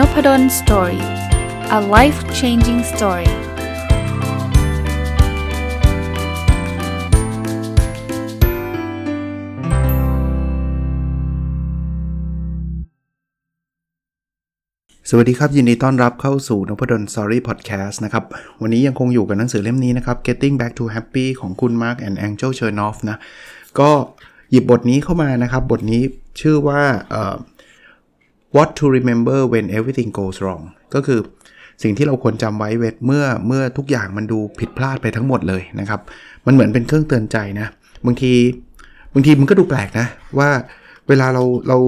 n o p ด d o สตอรี่ a life changing story สวัสดีครับ ยินดีต้อนรับเข้าสู่นพดล Story Podcast นะครับ วันนี้ยังคงอยู่กับหนังสือเล่มนี้นะครับ Getting Back to Happy ของคุณ Mark and Angel Chernoff นะ ก็หยิบบทนี้เข้ามานะครับ บทนี้ชื่อว่า what to remember when everything goes wrong ก็คือสิ่งที่เราควรจำไว้เมื่อเมื่อทุกอย่างมันดูผิดพลาดไปทั้งหมดเลยนะครับ มันเหมือนเป็นเครื่องเตือนใจนะ บางทีบางทีมันก็ดูแปลกนะ ว่าเวลาเราเรา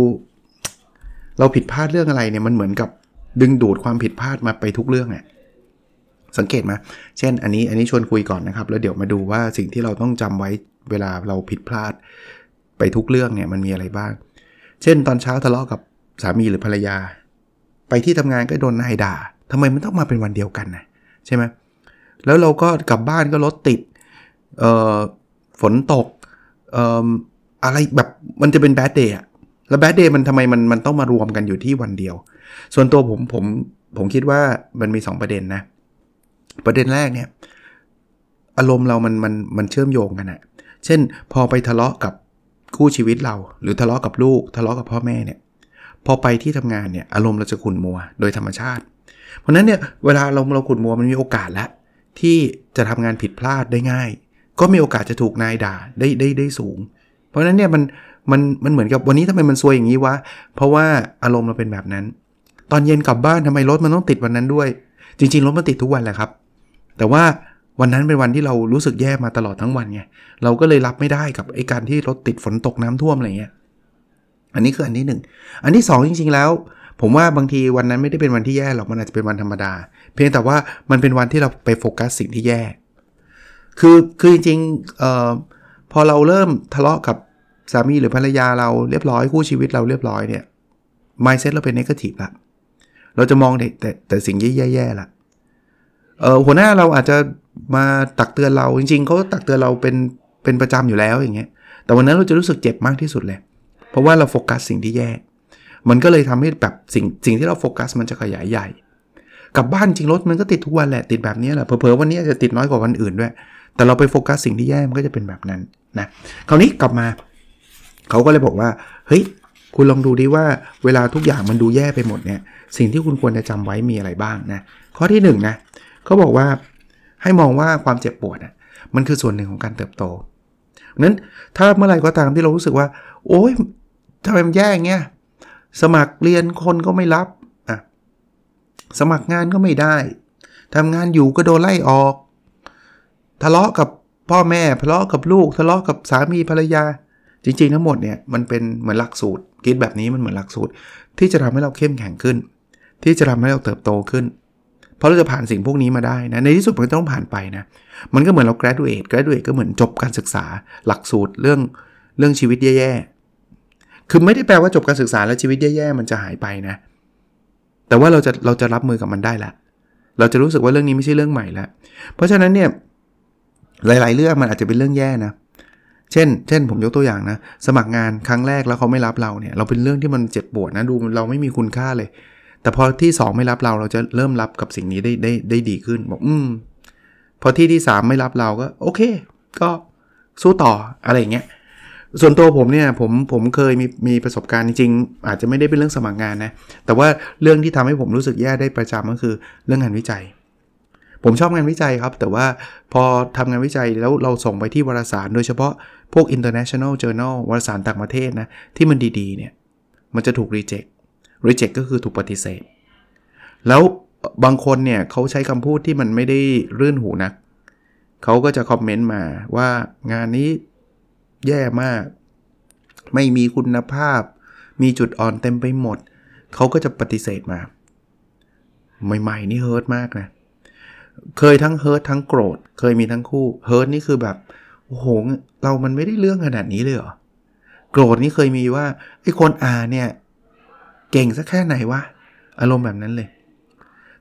เราผิดพลาดเรื่องอะไรเนี่ยมันเหมือนกับดึงดูดความผิดพลาดมาไปทุกเรื่องเนี่ยสังเกตไหมเช่น อันนี้อันนี้ชวนคุยก่อนนะครับ แล้วเดี๋ยวมาดูว่าสิ่งที่เราต้องจำไว้เวลาเราผิดพลาดไปทุกเรื่องเนี่ยมันมีอะไรบ้าง เช่น ตอนเช้าทะเลาะกับ สามีหรือภรรยา ไปที่ทำงานก็โดนนายด่าทำไมมันต้องมาเป็นวันเดียวกันนะใช่ไหมแล้วเราก็กลับบ้านก็รถติดฝนตกอออะไรแบบมันจะเป็นแบดเดย์อะแล้วแบดเดย์มันทำไมมันมันต้องมารวมกันอยู่ที่วันเดียว ส่วนตัวผมผมผมคิดว่ามันมี 2 ประเด็นนะ ประเด็นแรกเนี่ย อารมณ์เรามันมันมันเชื่อมโยงกันอะเช่น พอไปทะเลาะกับคู่ชีวิตเรา หรือทะเลาะกับลูก ทะเลาะกับพ่อแม่เนี่ย พอไปที่ทำงานเนี่ยอารมณ์เราจะขุ่นมัวโดยธรรมชาติ เพราะนั้นเนี่ยเวลาเราเราขุ่นมัวมันมีโอกาสแล้วที่จะทำงานผิดพลาดได้ง่าย ก็มีโอกาสจะถูกนายด่าได้ได้ได้สูง เพราะฉะนั้นเนี่ยมันมันมันเหมือนกับวันนี้ทำไมมันซวยอย่างนี้วะเพราะว่าอารมณ์เราเป็นแบบนั้น ตอนเย็นกลับบ้านทำไมรถมันต้องติดวันนั้นด้วย จริงๆรถมันติดทุกวันแหละครับ แต่ว่าวันนั้นเป็นวันที่เรารู้สึกแย่มาตลอดทั้งวันไงเราก็เลยรับไม่ได้กับไอ้การที่รถติดฝนตกน้ำท่วมอะไรเงี้ย อันนี้คืออันที่ 1 อันที่ 2 จริง ๆ แล้ว ผมว่าบางทีวันนั้นไม่ได้เป็นวันที่แย่หรอกมันอาจจะเป็นวันธรรมดา เพียงแต่ว่ามันเป็นวันที่เราไปโฟกัสสิ่งที่แย่ คือคือจริงๆเอ่อพอเราเริ่มทะเลาะกับสามีหรือภรรยาเราเรียบร้อยคู่ชีวิตเราเรียบร้อยเนี่ยmindset เราเป็น negative ละเราจะมองแต่แต่แต่สิ่งแย่ๆละเออหัวหน้าเราอาจจะมาตักเตือนเราจริงๆเขาตักเตือนเราเป็นเป็นประจำอยู่แล้วอย่างเงี้ยแต่วันนั้นเราจะรู้สึกเจ็บมากที่สุดเลย เพราะว่าเราโฟกัสสิ่งที่แย่ มันก็เลยทำให้แบบสิ่งสิ่งที่เราโฟกัสมันจะขยายใหญ่กลับบ้านจริงรถมันก็ติดทุกวันแหละติดแบบนี้แหละเผลอๆวันนี้จะติดน้อยกว่าวันอื่นด้วย แต่เราไปโฟกัสสิ่งที่แย่มันก็จะเป็นแบบนั้นนะคราวนี้กลับมา เขาก็เลยบอกว่าเฮ้ยคุณลองดูดิว่าเวลาทุกอย่างมันดูแย่ไปหมดเนี่ยสิ่งที่คุณควรจะจำไว้มีอะไรบ้างนะข้อที่1นนะเขาบอกว่าให้มองว่าความเจ็บปวดอะมันคือส่วนหนึ่งของการเติบโตนั้นถ้าเมื่อไหร่ก็ตามที่เรารู้สึกว่า โอ้ย ทำไมมันแย่งเงี้ย สมัครเรียนคนก็ไม่รับอะสมัครงานก็ไม่ได้ทำงานอยู่ก็โดนไล่ออก ทะเลาะกับพ่อแม่ทะเลาะกับลูก ทะเลาะกับสามีภรรยา จริงๆ ทั้งหมดเนี่ยมันเป็นเหมือนหลักสูตรคิดแบบนี้มันเหมือนหลักสูตร ที่จะทำให้เราเข้มแข็งขึ้น ที่จะทำให้เราเติบโตขึ้น เพราะเราจะผ่านสิ่งพวกนี้มาได้นะในที่สุดมันต้องผ่านไปนะมันก็เหมือนเรา graduate graduate ก็เหมือนจบการศึกษาหลักสูตรเรื่องเรื่องชีวิตแย่ คือไม่ได้แปลว่าจบการศึกษาแล้วชีวิตแย่ๆมันจะหายไปนะ แต่ว่าเราจะเราจะรับมือกับมันได้ละ เราจะรู้สึกว่าเรื่องนี้ไม่ใช่เรื่องใหม่แล้วเพราะฉะนั้นเนี่ยหลายๆ เรื่องมันอาจจะเป็นเรื่องแย่นะ เช่น เช่น ผมยกตัวอย่างนะ สมัครงานครั้งแรกแล้วเขาไม่รับเราเนี่ย เราเป็นเรื่องที่มันเจ็บปวดนะ ดูเราไม่มีคุณค่าเลย แต่พอที่ 2 ไม่รับเรา เราจะเริ่มรับกับสิ่งนี้ได้ได้ได้ดีขึ้น บอก อืม พอที่ที่ 3 ไม่รับเราก็ โอเค ก็สู้ต่ออะไรอย่างเงี้ย ส่วนตัวผมเนี่ยผมผมเคยมีมีประสบการณ์จริงๆอาจจะไม่ได้เป็นเรื่องสมัครงานนะ แต่ว่าเรื่องที่ทำให้ผมรู้สึกแย่ได้ประจำก็คือเรื่องงานวิจัย ผมชอบงานวิจัยครับ แต่ว่าพอทำงานวิจัยแล้วเราส่งไปที่วารสาร โดยเฉพาะพวก international journal วารสารต่างประเทศนะ ที่มันดีๆเนี่ยมันจะถูก reject reject ก็คือถูกปฏิเสธ แล้วบางคนเนี่ยเขาใช้คำพูดที่มันไม่ได้รื่นหูนักเขาก็จะคอมเมนต์มาว่างานนี้ แย่มาก ไม่มีคุณภาพ มีจุดอ่อนเต็มไปหมด เขาก็จะปฏิเสธมา ใหม่ๆนี่เฮิร์ตมากนะ เคยทั้งเฮิร์ตทั้งโกรธ เคยมีทั้งคู่ เฮิร์ตนี่คือแบบ โอ้โห เรามันไม่ได้เรื่องขนาดนี้เลยเหรอ โกรธนี่เคยมีว่าไอ้คนอ่านเนี่ย เก่งสักแค่ไหนวะ อารมณ์แบบนั้นเลย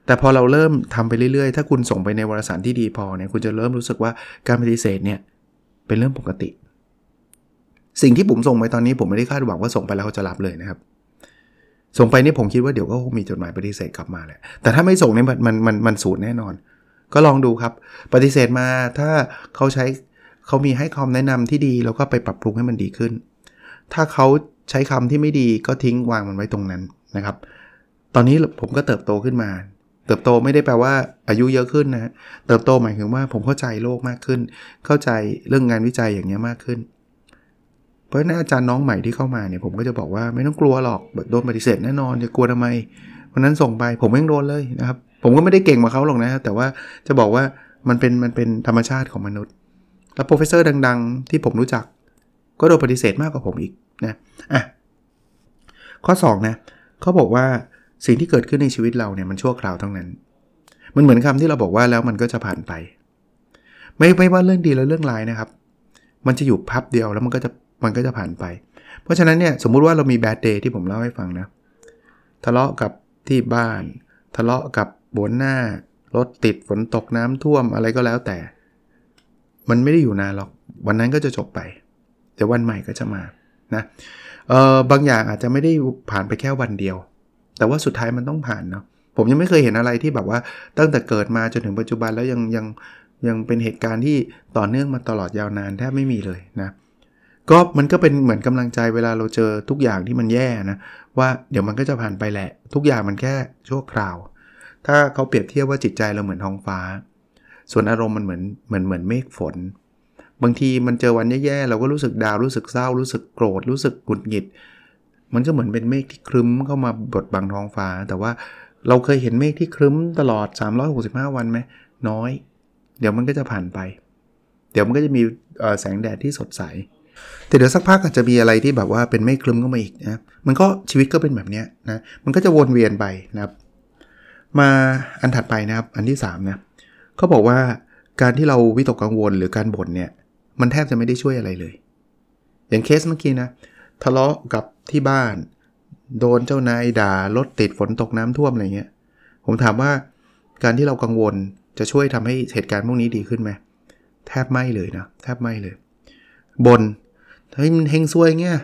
แต่พอเราเริ่มทำไปเรื่อยๆ ถ้าคุณส่งไปในวารสารที่ดีพอเนี่ย คุณจะเริ่มรู้สึกว่าการปฏิเสธเนี่ย เป็นเรื่องปกติ สิ่งที่ผมส่งไปตอนนี้ผมไม่ได้คาดหวังว่าส่งไปแล้วเขาจะรับเลยนะครับ ส่งไปนี่ผมคิดว่าเดี๋ยวก็คงมีจดหมายปฏิเสธกลับมาแหละ แต่ถ้าไม่ส่งเนี่ยมันมันมันสูญแน่นอน ก็ลองดูครับ ปฏิเสธมาถ้าเขาใช้เขามีให้คำแนะนำที่ดีแล้วก็ไปปรับปรุงให้มันดีขึ้น ถ้าเขาใช้คำที่ไม่ดีก็ทิ้งวางมันไว้ตรงนั้นนะครับ ตอนนี้ผมก็เติบโตขึ้นมา เติบโตไม่ได้แปลว่าอายุเยอะขึ้นนะ เติบโตหมายถึงว่าผมเข้าใจโลกมากขึ้น เข้าใจเรื่องงานวิจัยอย่างเงี้ยมากขึ้น เพราะนั้นอาจารย์น้องใหม่ที่เข้ามาเนี่ยผมก็จะบอกว่าไม่ต้องกลัวหรอกโดนปฏิเสธแน่นอนจะกลัวทำไมวันนั้นส่งไปผมไม่โดนเลยนะครับ ผมก็ไม่ได้เก่งมาเขาหรอกนะ แต่ว่าจะบอกว่ามันเป็นมันเป็นธรรมชาติของมนุษย์ แล้ว professor ดัง ๆ ที่ผมรู้จัก ก็โดนปฏิเสธมากกว่าผมอีกนะอะข้อ2นะเขาบอกว่าสิ่งที่เกิดขึ้นในชีวิตเราเนี่ยมันชั่วคราวทั้งนั้น มันเหมือนคำที่เราบอกว่าแล้วมันก็จะผ่านไป ไม่ไม่ว่าเรื่องดีและเรื่องร้ายนะครับ มันจะอยู่พับเดียวแล้วมันก็จะ มันก็จะผ่านไป เพราะฉะนั้นเนี่ยสมมุติว่าเรามีแบดเดย์ที่ผมเล่าให้ฟังนะ ทะเลาะกับที่บ้าน ทะเลาะกับบนหน้ารถติดฝนตกน้ำท่วมอะไรก็แล้วแต่ มันไม่ได้อยู่นานหรอก วันนั้นก็จะจบไปเดี๋ยววันใหม่ก็จะมานะเออบางอย่างอาจจะไม่ได้ผ่านไปแค่วันเดียว แต่ว่าสุดท้ายมันต้องผ่านเนาะผมยังไม่เคยเห็นอะไรที่แบบว่าตั้งแต่เกิดมาจนถึงปัจจุบันแล้วยังยังยังเป็นเหตุการณ์ที่ต่อเนื่องมาตลอดยาวนานแทบไม่มีเลยนะ ก็มันก็เป็นเหมือนกำลังใจเวลาเราเจอทุกอย่างที่มันแย่นะ ว่าเดี๋ยวมันก็จะผ่านไปแหละ ทุกอย่างมันแค่ชั่วคราว ถ้าเขาเปรียบเทียบว่าจิตใจเราเหมือนท้องฟ้า ส่วนอารมณ์มันเหมือนเหมือนเหมือนเมฆฝน บางทีมันเจอวันแย่ๆเราก็รู้สึกดาวรู้สึกเศร้า รู้สึกโกรธรู้สึกหงุดหงิด มันก็เหมือนเป็นเมฆที่ครึ้มเข้ามาบดบังท้องฟ้า แต่ว่าเราเคยเห็นเมฆที่ครึ้มตลอด 365 วันไหมน้อย เดี๋ยวมันก็จะผ่านไป เดี๋ยวมันก็จะมีแสงแดดที่สดใส แต่เดี๋ยวสักพักอาจจะมีอะไรที่แบบว่าเป็นเมฆคลึมเข้ามาอีกนะมันก็ชีวิตก็เป็นแบบนี้นะมันก็จะวนเวียนไปนะครับมาอันถัดไปนะครับอันที่3นะเขาบอกว่าการที่เราวิตกกังวลหรือการบ่นเนี่ยมันแทบจะไม่ได้ช่วยอะไรเลย อย่างเคสเมื่อกี้นะทะเลาะกับที่บ้าน โดนเจ้านายด่ารถติดฝนตกน้ำท่วมอะไรเงี้ยผมถามว่าการที่เรากังวลจะช่วยทำให้เหตุการณ์พวกนี้ดีขึ้นไหมแทบไม่เลยนะแทบไม่เลยบน เฮ้ยมันเฮงซวยเงี้ย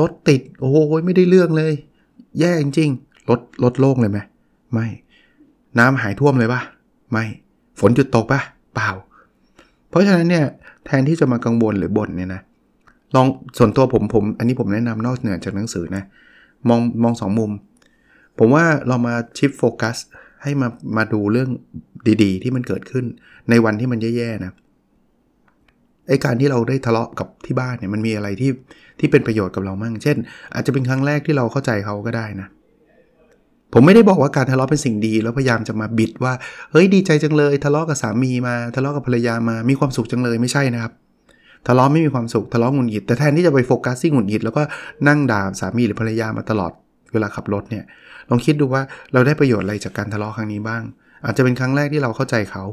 รถติดโอ้โหไม่ได้เรื่องเลย แย่จริงๆรถรถโล่งเลยไหมไม่ น้ำหายท่วมเลยปะไม่ ฝนหยุดตกปะเปล่า เพราะฉะนั้นเนี่ยแทนที่จะมากังวลหรือบ่นเนี่ยนะลองส่วนตัวผมผม อันนี้ผมแนะนำนอกเหนือจากหนังสือนะมองมองสองมุม ผมว่าเรามาชิฟโฟกัสให้มามาดูเรื่องดีๆ ที่มันเกิดขึ้นในวันที่มันแย่ๆนะ ไอการที่เราได้ทะเลาะกับที่บ้านเนี่ยมันมีอะไรที่ที่เป็นประโยชน์กับเรามั่ง เช่น อาจจะเป็นครั้งแรกที่เราเข้าใจเขาก็ได้นะ ผมไม่ได้บอกว่าการทะเลาะเป็นสิ่งดี แล้วพยายามจะมาบิดว่า เฮ้ยดีใจจังเลย ทะเลาะกับสามีมา ทะเลาะกับภรรยามา มีความสุขจังเลยไม่ใช่นะครับ ทะเลาะไม่มีความสุข ทะเลาะหงุดหงิด แต่แทนที่จะไปโฟกัสที่หงุดหงิดแล้วก็นั่งด่าสามีหรือภรรยามาตลอด เวลาขับรถเนี่ย ลองคิดดูว่าเราได้ประโยชน์อะไรจากการทะเลาะครั้งนี้บ้าง อาจจะเป็นครั้งแรกที่เราเข้าใจเขา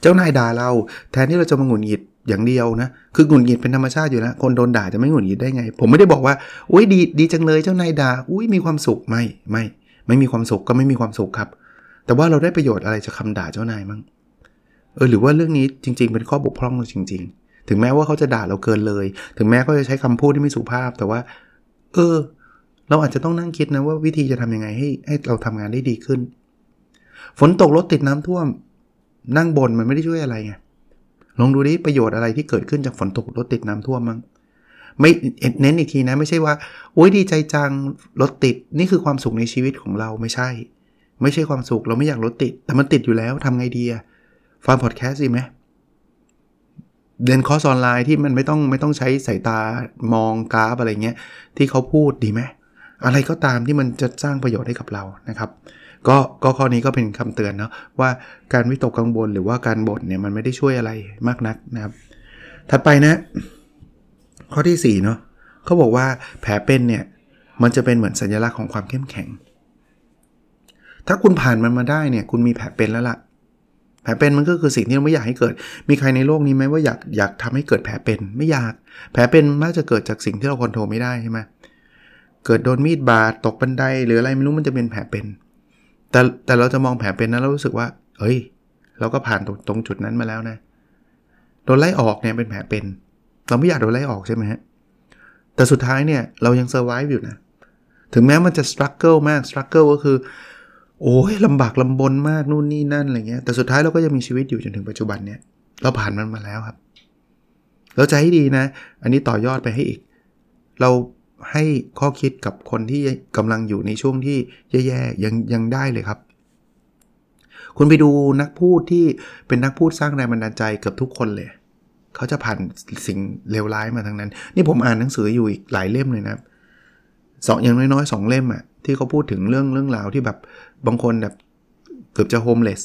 เจ้านายด่าเราแทนที่เราจะมาหงุดหงิดอย่างเดียวนะ คือหงุดหงิดเป็นธรรมชาติอยู่แล้ว คนโดนด่าจะไม่หงุดหงิดได้ไง ผมไม่ได้บอกว่า อุ้ยดีดีจังเลยเจ้านายด่า อุ้ยมีความสุข ไม่ ไม่ ไม่มีความสุขก็ไม่มีความสุขครับ แต่ว่าเราได้ประโยชน์อะไรจากคาด่าเจ้านายมั้ง เออ หรือว่าเรื่องนี้จริง ๆ เป็นข้อบกพร่องจริง ๆ ถึงแม้ว่าเขาจะด่าเราเกินเลย ถึงแม้เขาจะใช้คำพูดที่ไม่สุภาพ แต่ว่า เออ เราอาจจะต้องนั่งคิดนะว่าวิธีจะทำยังไงให้ให้เราทำงานได้ดีขึ้น ฝนตกรถติดน้ำท่วม นั่งบ่นมันไม่ได้ช่วยอะไรไงลองดูดิประโยชน์อะไรที่เกิดขึ้นจากฝนตกรถติดน้ำท่วมบ้างไหมเน้นอีกทีนะ ไม่ใช่ว่าโอ้ยดีใจจังรถติดนี่คือความสุขในชีวิตของเราไม่ใช่ ไม่ใช่ความสุขเราไม่อยากรถติด แต่มันติดอยู่แล้วทำไงดีอะฟังพอดแคสต์สิไหมเรียนคอร์สออนไลน์ที่มันไม่ต้องไม่ต้องใช้สายตามองกราฟอะไรเงี้ยที่เขาพูดดีไหมอะไรก็ตามที่มันจะสร้างประโยชน์ให้กับเรานะครับ ก็ก็ข้อนี้ก็เป็นคำเตือนเนาะว่าการวิตกกังวลหรือว่าการบ่นเนี่ยมันไม่ได้ช่วยอะไรมากนักนะครับ ถัดไปนะ ข้อที่4เนาะเขาบอกว่าแผลเป็นเนี่ยมันจะเป็นเหมือนสัญลักษณ์ของความเข้มแข็ง ถ้าคุณผ่านมันมาได้เนี่ยคุณมีแผลเป็นแล้วละ่ะ แผลเป็นมันก็คือสิ่งที่เราไม่อยากให้เกิด มีใครในโลกนี้ไหมว่าอยากอยากทำให้เกิดแผลเป็น ไม่อยาก แผลเป็นน่าจะเกิดจากสิ่งที่เราควบคุมไม่ได้ใช่ไหมเกิดโดนมีดบาดตกบันไดหรืออะไรไม่รู้มันจะเป็นแผลเป็น แต่แต่เราจะมองแผลเป็นนั้นเรารู้สึกว่าเฮ้ย เราก็ผ่านตรงตรงจุดนั้นมาแล้วนะโดนไล่ออกเนี่ยเป็นแผลเป็น เราไม่อยากโดนไล่ออกใช่ไหมฮะแต่สุดท้ายเนี่ยเรายังเซอร์ไวฟ์อยู่นะ ถึงแม้มันจะสครัลเกิลมากสครัลเกิลก็คือ โอ้ยลำบากลำบนมากนู่นนี่นั่นอะไรเงี้ย แต่สุดท้ายเราก็ยังมีชีวิตอยู่จนถึงปัจจุบันเนี่ย เราผ่านมันมาแล้วครับ เราใจให้ดีนะ อันนี้ต่อยอดไปให้อีก เรา ให้ข้อคิดกับคนที่กำลังอยู่ในช่วงที่แย่ๆยังยังได้เลยครับ คุณไปดูนักพูดที่เป็นนักพูดสร้างแรงบันดาลใจเกือบทุกคนเลย เขาจะผ่านสิ่งเลวร้ายมาทั้งนั้น นี่ผมอ่านหนังสืออยู่อีกหลายเล่มเลยนะสองอย่างน้อยๆสองเล่มอะที่เขาพูดถึงเรื่องเรื่องราวที่แบบบางคนแบบเกือบจะโฮมเลส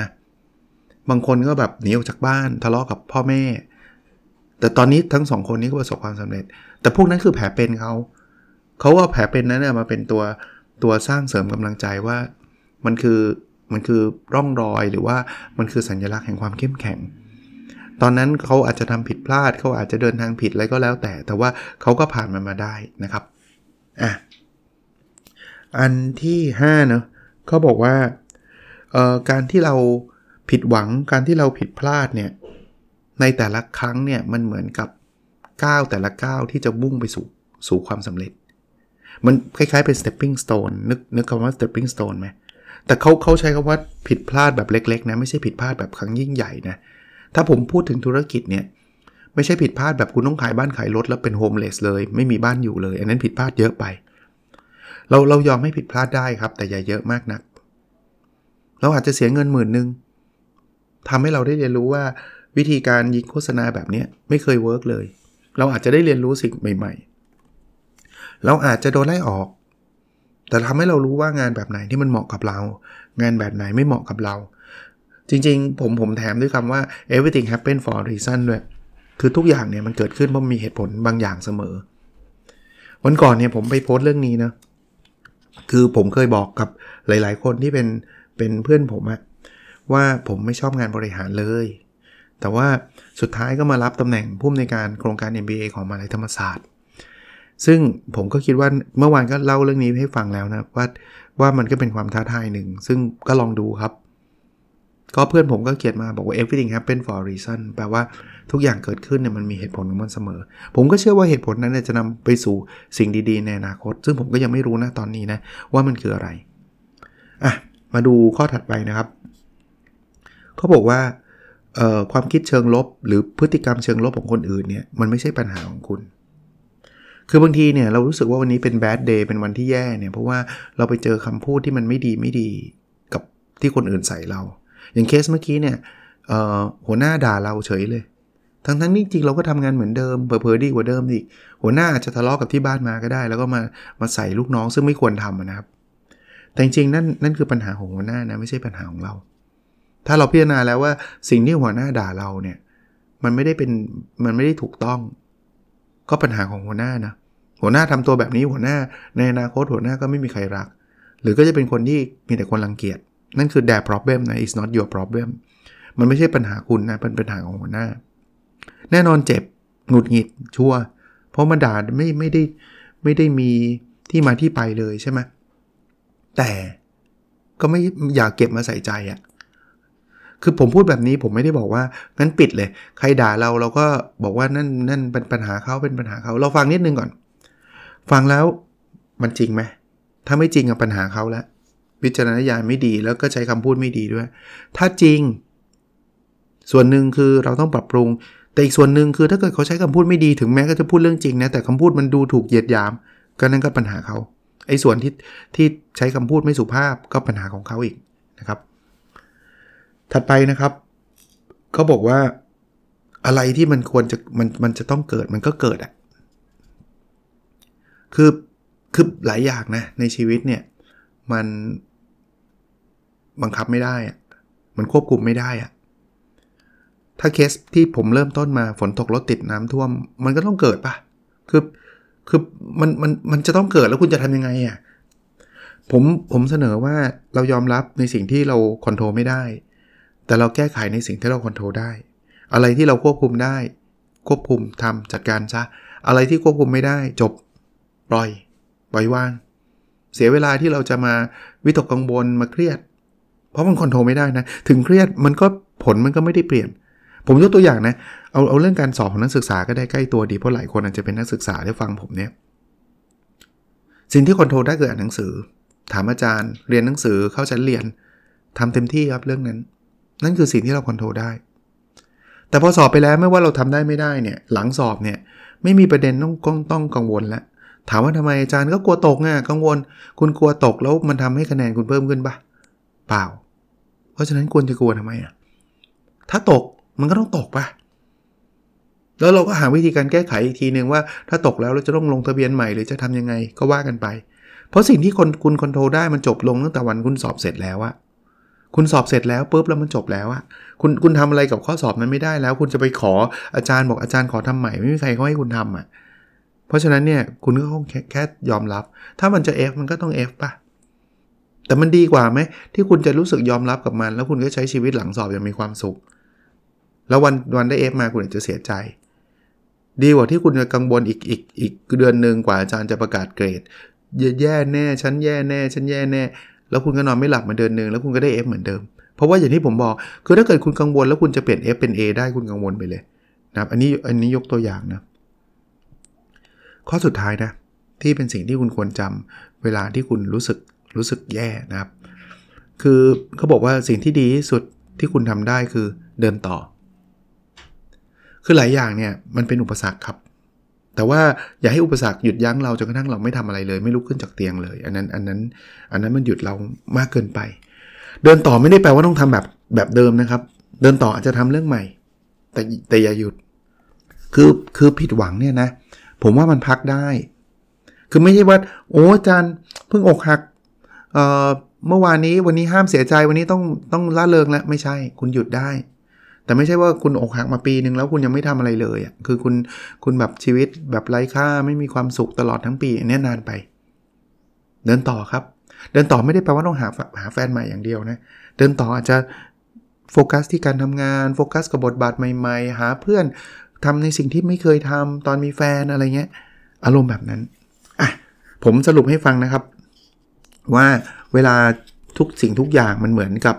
นะบางคนก็แบบหนีออกจากบ้านทะเลาะกับพ่อแม่ แต่ตอนนี้ทั้งสองคนนี้ก็ประสบความสำเร็จ แต่พวกนั้นคือแผลเป็นเขา เขาว่าแผลเป็นนั้นเนี่ยมาเป็นตัวตัวสร้างเสริมกำลังใจว่ามันคือมันคือร่องรอยหรือว่ามันคือสัญลักษณ์แห่งความเข้มแข็ง ตอนนั้นเขาอาจจะทำผิดพลาดเขาอาจจะเดินทางผิดอะไรก็แล้วแต่ แต่ว่าเขาก็ผ่านมันมาได้นะครับอะอันที่5เนาะเขาบอกว่าการที่เราผิดหวังการที่เราผิดพลาดเนี่ย ในแต่ละครั้งเนี่ยมันเหมือนกับก้าวแต่ละก้าวที่จะบุ่งไปสู่สู่ความสำเร็จ มันคล้ายๆเป็น stepping stone นึกนึกคำว่า stepping stone ไหมแต่เขาเขาใช้คำว่าผิดพลาดแบบเล็กๆนะไม่ใช่ผิดพลาดแบบครั้งยิ่งใหญ่นะถ้าผมพูดถึงธุรกิจเนี่ยไม่ใช่ผิดพลาดแบบคุณต้องขายบ้านขายรถแล้วเป็น homeless เลย ไม่มีบ้านอยู่เลย อันนั้นผิดพลาดเยอะไป เราเรายอมให้ผิดพลาดได้ครับ แต่อย่าเยอะมากนัก เราอาจจะเสียเงินหมื่นหนึ่งทำให้เราได้เรียนรู้ว่า วิธีการยิงโฆษณาแบบนี้ไม่เคย work เลย เราอาจจะได้เรียนรู้สิ่งใหม่ ๆ เราอาจจะโดนไล่ออก แต่ทำให้เรารู้ว่างานแบบไหนที่มันเหมาะกับเรา งานแบบไหนไม่เหมาะกับเรา จริงๆ ผมผมแถมด้วยคำว่า everything happen for a reason ด้วยคือทุกอย่างเนี่ยมันเกิดขึ้นเพราะมีเหตุผลบางอย่างเสมอ วันก่อนเนี่ยผมไปโพสต์เรื่องนี้นะ คือผมเคยบอกกับหลาย ๆ คนที่เป็นเป็นเพื่อนผมอะว่าผมไม่ชอบงานบริหารเลย แต่ว่าสุดท้ายก็มารับตำแหน่งผู้อำนวยการโครงการ MBA ของมหาลัยธรรมศาสตร์ ซึ่งผมก็คิดว่าเมื่อวานก็เล่าเรื่องนี้ให้ฟังแล้วนะว่าว่ามันก็เป็นความท้าทายหนึ่ง ซึ่งก็ลองดูครับ ก็เพื่อนผมก็เขียนมาบอกว่า everything happen for a reason แปลว่าทุกอย่างเกิดขึ้นเนี่ยมันมีเหตุผลของมันเสมอ ผมก็เชื่อว่าเหตุผลนั้นจะนำไปสู่สิ่งดีๆ ในอนาคต ซึ่งผมก็ยังไม่รู้นะตอนนี้นะว่ามันคืออะไรอะมาดูข้อถัดไปนะครับ เขาบอกว่า ความคิดเชิงลบ หรือพฤติกรรมเชิงลบของคนอื่นเนี่ยมันไม่ใช่ปัญหาของคุณ คือบางทีเนี่ยเรารู้สึกว่าวันนี้เป็นแบดเดย์เป็นวันที่แย่เนี่ยเพราะว่าเราไปเจอคำพูดที่มันไม่ดีไม่ดีกับที่คนอื่นใส่เรา อย่างเคสเมื่อกี้เนี่ยหัวหน้าด่าเราเฉยเลย ทั้งทั้งนี้จริงเราก็ทำงานเหมือนเดิมเผลอๆดีกว่าเดิมอีกหัวหน้าอาจจะทะเลาะกับที่บ้านมาก็ได้ แล้วก็มามาใส่ลูกน้องซึ่งไม่ควรทำนะครับ แต่จริงๆนั่นนั่นคือปัญหาของหัวหน้านะไม่ใช่ปัญหาของเรา ถ้าเราพิจารณาแล้วว่าสิ่งที่หัวหน้าด่าเราเนี่ยมันไม่ได้เป็นมันไม่ได้ถูกต้อง ก็ปัญหาของหัวหน้านะหัวหน้าทำตัวแบบนี้หัวหน้า ในอนาคตหัวหน้าก็ไม่มีใครรัก หรือก็จะเป็นคนที่มีแต่คนรังเกียจนั่นคือ their problem นะ is not your problem มันไม่ใช่ปัญหาคุณนะเป็นปัญหาของหัวหน้า แน่นอนเจ็บหงุดหงิดชั่วเพราะมาด่าไม่ไม่ได้ไม่ได้มีที่มาที่ไปเลยใช่ไหมแต่ก็ไม่อยากเก็บมาใส่ใจอะ่ะ คือผมพูดแบบนี้ผมไม่ได้บอกว่างั้นปิดเลย ใครด่าเราเราก็บอกว่านั่นนั่นเป็นปัญหาเขาเป็นปัญหาเขาเราฟังนิดนึงก่อน ฟังแล้วมันจริงไหมถ้าไม่จริงกับปัญหาเขาแล้ววิจารณญาณไม่ดีแล้วก็ใช้คำพูดไม่ดีด้วย ถ้าจริง ส่วนหนึ่งคือเราต้องปรับปรุง แต่อีกส่วนหนึ่งคือถ้าเกิดเขาใช้คำพูดไม่ดีถึงแม้ก็จะพูดเรื่องจริงนะแต่คำพูดมันดูถูกเหยียดหยาม ก็นั่นก็ปัญหาเขาไอ้ส่วนที่ที่ใช้คำพูดไม่สุภาพก็ปัญหาของเขาอีกนะครับ ถัดไปนะครับเขาบอกว่าอะไรที่มันควรจะมันมันจะต้องเกิดมันก็เกิดอะ่ะคือคือหลายอย่างนะในชีวิตเนี่ยมันบังคับไม่ได้อะมันควบคุมไม่ได้อะถ้าเคสที่ผมเริ่มต้นมาฝนตกรถติดน้ำท่วม มันก็ต้องเกิดปะคือคือมันมันมันจะต้องเกิดแล้วคุณจะทำยังไงอะ่ะผมผมเสนอว่าเรายอมรับในสิ่งที่เราคอนโทรไม่ได้ แต่เราแก้ไขในสิ่งที่เราควบคุมได้ อะไรที่เราควบคุมได้ ควบคุมทำจัดการซะ อะไรที่ควบคุมไม่ได้จบ ปล่อยปล่อยวาง เสียเวลาที่เราจะมาวิตกกังวลมาเครียด เพราะมันคอนโทรไม่ได้นะ ถึงเครียดมันก็ผลมันก็ไม่ได้เปลี่ยน ผมยกตัวอย่างนะ เอาเอาเรื่องการสอบของนักศึกษาก็ได้ใกล้ตัวดีเพราะหลายคนอาจจะเป็นนักศึกษาได้ฟังผมเนี่ยสิ่งที่คอนโทรได้คืออ่านหนังสือ ถามอาจารย์ เรียนหนังสือเข้าชั้นเรียนทำเต็มที่ครับเรื่องนั้น นั่นคือสิ่งที่เราคอนโทรลได้ แต่พอสอบไปแล้วไม่ว่าเราทำได้ไม่ได้เนี่ยหลังสอบเนี่ยไม่มีประเด็นต้องต้องต้องกังวลแล้วถามว่าทำไมอาจารย์ก็กลัวตกไงกังวล คุณกลัวตกแล้วมันทำให้คะแนนคุณเพิ่มขึ้นปะเปล่า เพราะฉะนั้นควรจะกลัวทำไมอะถ้าตกมันก็ต้องตกปะแล้วเราก็หาวิธีการแก้ไขอีกทีหนึ่งว่า ถ้าตกแล้วเราจะต้องลงทะเบียนใหม่หรือจะทำยังไงก็ว่ากันไป เพราะสิ่งที่คนคุณคอนโทรลได้มันจบลงตั้งแต่วันคุณสอบเสร็จแล้วอะ คุณสอบเสร็จแล้วปุ๊บแล้วมันจบแล้วอะคุณคุณทำอะไรกับข้อสอบนั้นไม่ได้แล้ว คุณจะไปขออาจารย์บอกอาจารย์ขอทำใหม่ไม่มีใครเขาให้คุณทำอะเพราะฉะนั้นเนี่ยคุณก็คงแค่แค่ยอมรับ ถ้ามันจะ F มันก็ต้อง F ป่ะแต่มันดีกว่าไหมที่คุณจะรู้สึกยอมรับกับมัน แล้วคุณก็ใช้ชีวิตหลังสอบอย่างมีความสุข แล้ววันวันได้ F มาคุณอาจจะเสียใจ ดีกว่าที่คุณจะกังวลอีกอีกอีกเดือนหนึ่งกว่าอาจารย์จะประกาศเกรดแย่แน่ฉันแย่แน่ฉันแย่แน่ แล้วคุณก็นอนไม่หลับมาเดือนหนึ่งแล้วคุณก็ได้ F เหมือนเดิม เพราะว่าอย่างที่ผมบอก คือถ้าเกิดคุณกังวลแล้วคุณจะเปลี่ยน F เป็น A ได้คุณกังวลไปเลยนะครับอันนี้อันนี้ยกตัวอย่างนะ ข้อสุดท้ายนะที่เป็นสิ่งที่คุณควรจำเวลาที่คุณรู้สึกรู้สึกแย่นะครับ คือเขาบอกว่าสิ่งที่ดีที่สุดที่คุณทำได้คือเดินต่อ คือหลายอย่างเนี่ยมันเป็นอุปสรรคครับ แต่ว่าอย่าให้อุปสรรคหยุดยั้งเราจนกระทั่งเราไม่ทำอะไรเลย ไม่ลุกขึ้นจากเตียงเลย อันนั้นอันนั้นอันนั้นมันหยุดเรามากเกินไป เดินต่อไม่ได้แปลว่าต้องทำแบบแบบเดิมนะครับ เดินต่ออาจจะทำเรื่องใหม่ แต่แต่อย่าหยุด คือคือผิดหวังเนี่ยนะ ผมว่ามันพักได้ คือไม่ใช่ว่าโอ้อาจารย์เพิ่งอกหักเอ่อเมื่อวานนี้วันนี้ห้ามเสียใจวันนี้ต้องต้องละเลิงแล้วไม่ใช่ คุณหยุดได้ แต่ไม่ใช่ว่าคุณอกหักมาปีหนึ่งแล้วคุณยังไม่ทำอะไรเลยอะคือคุณคุณแบบชีวิตแบบไร้ค่าไม่มีความสุขตลอดทั้งปีอันนี้นานไป เดินต่อครับ เดินต่อไม่ได้แปลว่าต้องหาหาแฟนใหม่อย่างเดียวนะเดินต่ออาจจะโฟกัสที่การทำงานโฟกัสกับบทบาทใหม่ๆ หาเพื่อนทำในสิ่งที่ไม่เคยทำตอนมีแฟนอะไรเงี้ย อารมณ์แบบนั้นอะผมสรุปให้ฟังนะครับ ว่าเวลาทุกสิ่งทุกอย่างมันเหมือนกับ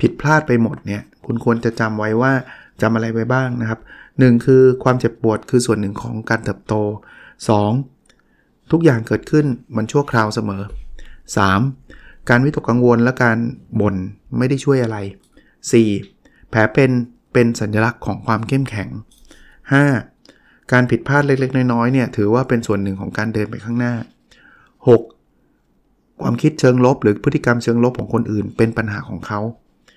ผิดพลาดไปหมดเนี่ย คุณควรจะจำไว้ว่าจำอะไรไว้บ้างนะครับ 1 คือความเจ็บปวดคือส่วนหนึ่งของการเติบโต 2. ทุกอย่างเกิดขึ้นมันชั่วคราวเสมอ 3. การวิตกกังวลและการบ่นไม่ได้ช่วยอะไร 4. แผลเป็นเป็นสัญลักษณ์ของความเข้มแข็ง 5. การผิดพลาดเล็กๆ น้อยๆเนี่ยถือว่าเป็นส่วนหนึ่งของการเดินไปข้างหน้า 6. ความคิดเชิงลบหรือพฤติกรรมเชิงลบของคนอื่นเป็นปัญหาของเขา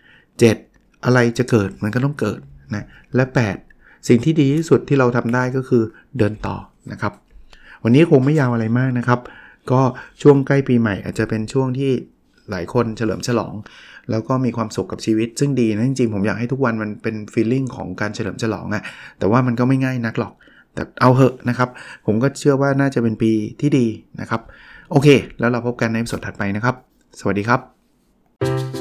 7. อะไรจะเกิดมันก็ต้องเกิดนะและ 8. สิ่งที่ดีที่สุดที่เราทำได้ก็คือเดินต่อนะครับ วันนี้คงไม่ยาวอะไรมากนะครับ ก็ช่วงใกล้ปีใหม่ อาจจะเป็นช่วงที่หลายคนเฉลิมฉลอง แล้วก็มีความสุขกับชีวิต ซึ่งดีนะจริงๆผมอยากให้ทุกวันมันเป็นฟีลลิ่งของการเฉลิมฉลองอะแต่ว่ามันก็ไม่ง่ายนักหรอก แต่เอาเหอะนะครับ ผมก็เชื่อว่าน่าจะเป็นปีที่ดีนะครับ โอเค แล้วเราพบกันในสดถัดไปนะครับ สวัสดีครับ